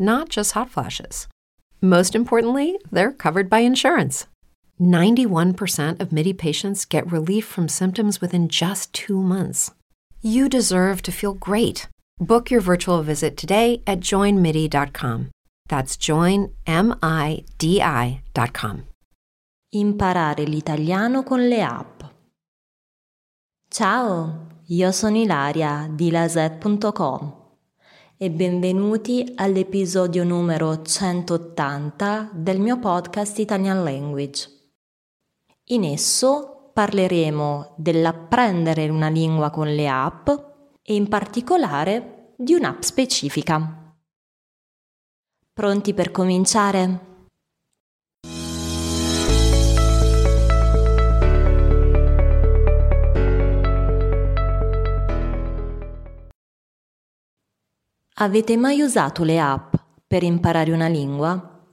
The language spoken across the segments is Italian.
not just hot flashes. Most importantly, they're covered by insurance. 91% of MIDI patients get relief from symptoms within just two months. You deserve to feel great. Book your virtual visit today at joinmidi.com. That's joinmidi.com. Imparare l'italiano con le app. Ciao, io sono Ilaria di laset.com e benvenuti all'episodio numero 180 del mio podcast Italian Language. In esso parleremo dell'apprendere una lingua con le app e in particolare di un'app specifica. Pronti per cominciare? Avete mai usato le app per imparare una lingua?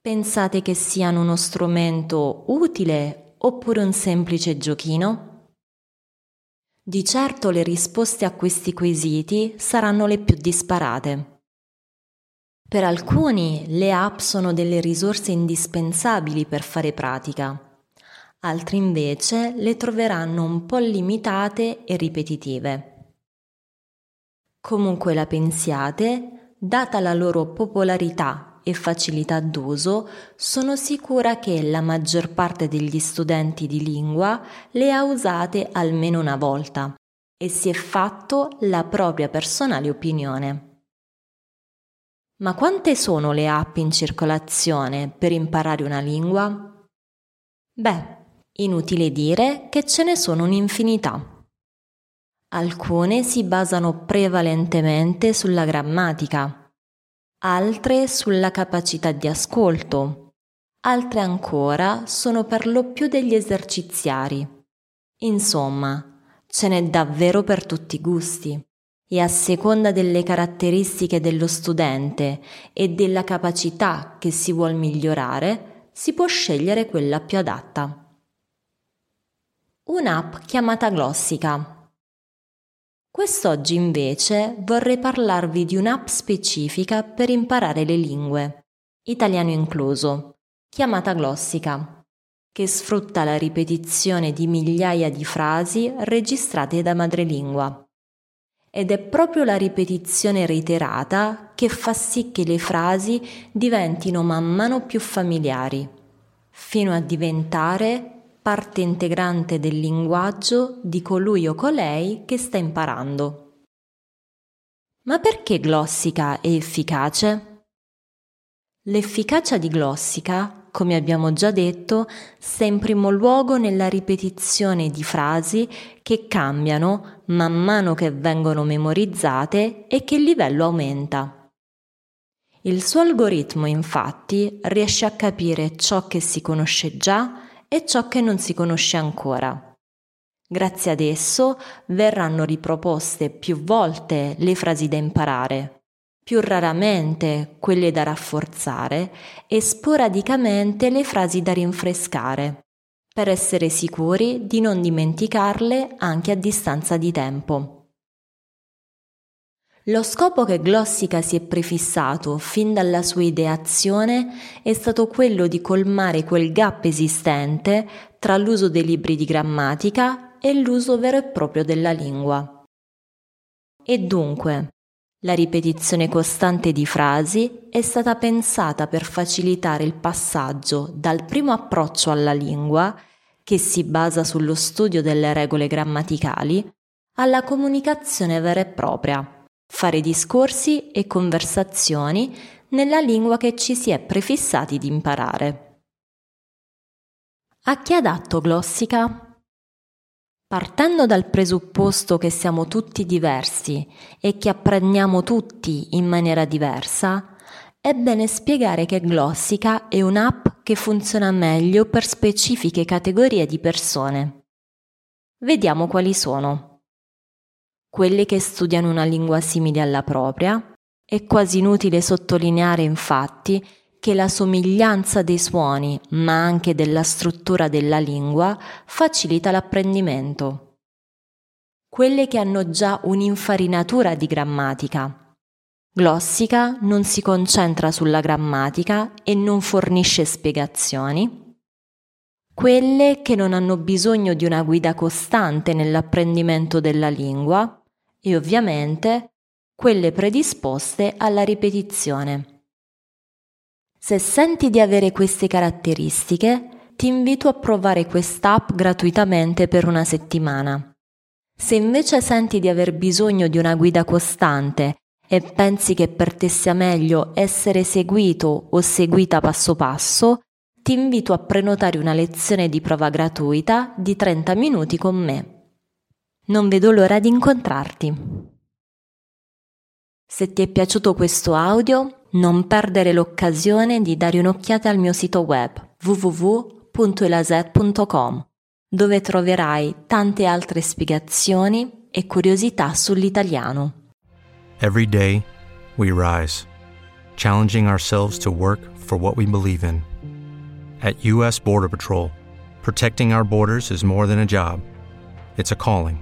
Pensate che siano uno strumento utile oppure un semplice giochino? Di certo le risposte a questi quesiti saranno le più disparate. Per alcuni le app sono delle risorse indispensabili per fare pratica, altri invece le troveranno un po' limitate e ripetitive. Comunque la pensiate, data la loro popolarità e facilità d'uso, sono sicura che la maggior parte degli studenti di lingua le ha usate almeno una volta e si è fatto la propria personale opinione. Ma quante sono le app in circolazione per imparare una lingua? Beh, inutile dire che ce ne sono un'infinità. Alcune si basano prevalentemente sulla grammatica, altre sulla capacità di ascolto, altre ancora sono per lo più degli eserciziari. Insomma, ce n'è davvero per tutti i gusti e a seconda delle caratteristiche dello studente e della capacità che si vuol migliorare, si può scegliere quella più adatta. Un'app chiamata Glossica Quest'oggi invece vorrei parlarvi di un'app specifica per imparare le lingue, italiano incluso, chiamata Glossica, che sfrutta la ripetizione di migliaia di frasi registrate da madrelingua. Ed è proprio la ripetizione reiterata che fa sì che le frasi diventino man mano più familiari, fino a diventare parte integrante del linguaggio di colui o colei che sta imparando. Ma perché glossica è efficace? L'efficacia di glossica, come abbiamo già detto, sta in primo luogo nella ripetizione di frasi che cambiano man mano che vengono memorizzate e che il livello aumenta. Il suo algoritmo infatti riesce a capire ciò che si conosce già e ciò che non si conosce ancora. Grazie ad esso verranno riproposte più volte le frasi da imparare, più raramente quelle da rafforzare e sporadicamente le frasi da rinfrescare, per essere sicuri di non dimenticarle anche a distanza di tempo. Lo scopo che Glossica si è prefissato fin dalla sua ideazione è stato quello di colmare quel gap esistente tra l'uso dei libri di grammatica e l'uso vero e proprio della lingua. E dunque, la ripetizione costante di frasi è stata pensata per facilitare il passaggio dal primo approccio alla lingua, che si basa sullo studio delle regole grammaticali, alla comunicazione vera e propria fare discorsi e conversazioni nella lingua che ci si è prefissati di imparare. A chi adatto Glossica? Partendo dal presupposto che siamo tutti diversi e che apprendiamo tutti in maniera diversa, è bene spiegare che Glossica è un'app che funziona meglio per specifiche categorie di persone. Vediamo quali sono quelle che studiano una lingua simile alla propria. È quasi inutile sottolineare infatti che la somiglianza dei suoni, ma anche della struttura della lingua, facilita l'apprendimento. Quelle che hanno già un'infarinatura di grammatica. Glossica non si concentra sulla grammatica e non fornisce spiegazioni. Quelle che non hanno bisogno di una guida costante nell'apprendimento della lingua e ovviamente quelle predisposte alla ripetizione. Se senti di avere queste caratteristiche, ti invito a provare quest'app gratuitamente per una settimana. Se invece senti di aver bisogno di una guida costante e pensi che per te sia meglio essere seguito o seguita passo passo, ti invito a prenotare una lezione di prova gratuita di 30 minuti con me. Non vedo l'ora di incontrarti. Se ti è piaciuto questo audio, non perdere l'occasione di dare un'occhiata al mio sito web www.elaset.com, dove troverai tante altre spiegazioni e curiosità sull'italiano. Every day we rise, challenging ourselves to work for what we believe in. At US Border Patrol, protecting our borders is more than a job. It's a calling.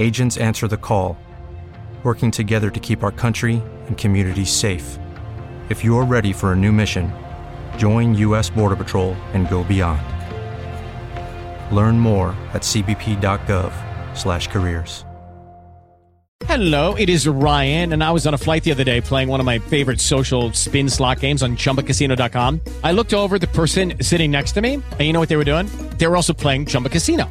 Agents answer the call, working together to keep our country and communities safe. If you're ready for a new mission, join U.S. Border Patrol and go beyond. Learn more at cbp.gov/careers. Hello, it is Ryan, and I was on a flight the other day playing one of my favorite social spin slot games on ChumbaCasino.com. I looked over the person sitting next to me, and you know what they were doing? They were also playing Chumba Casino.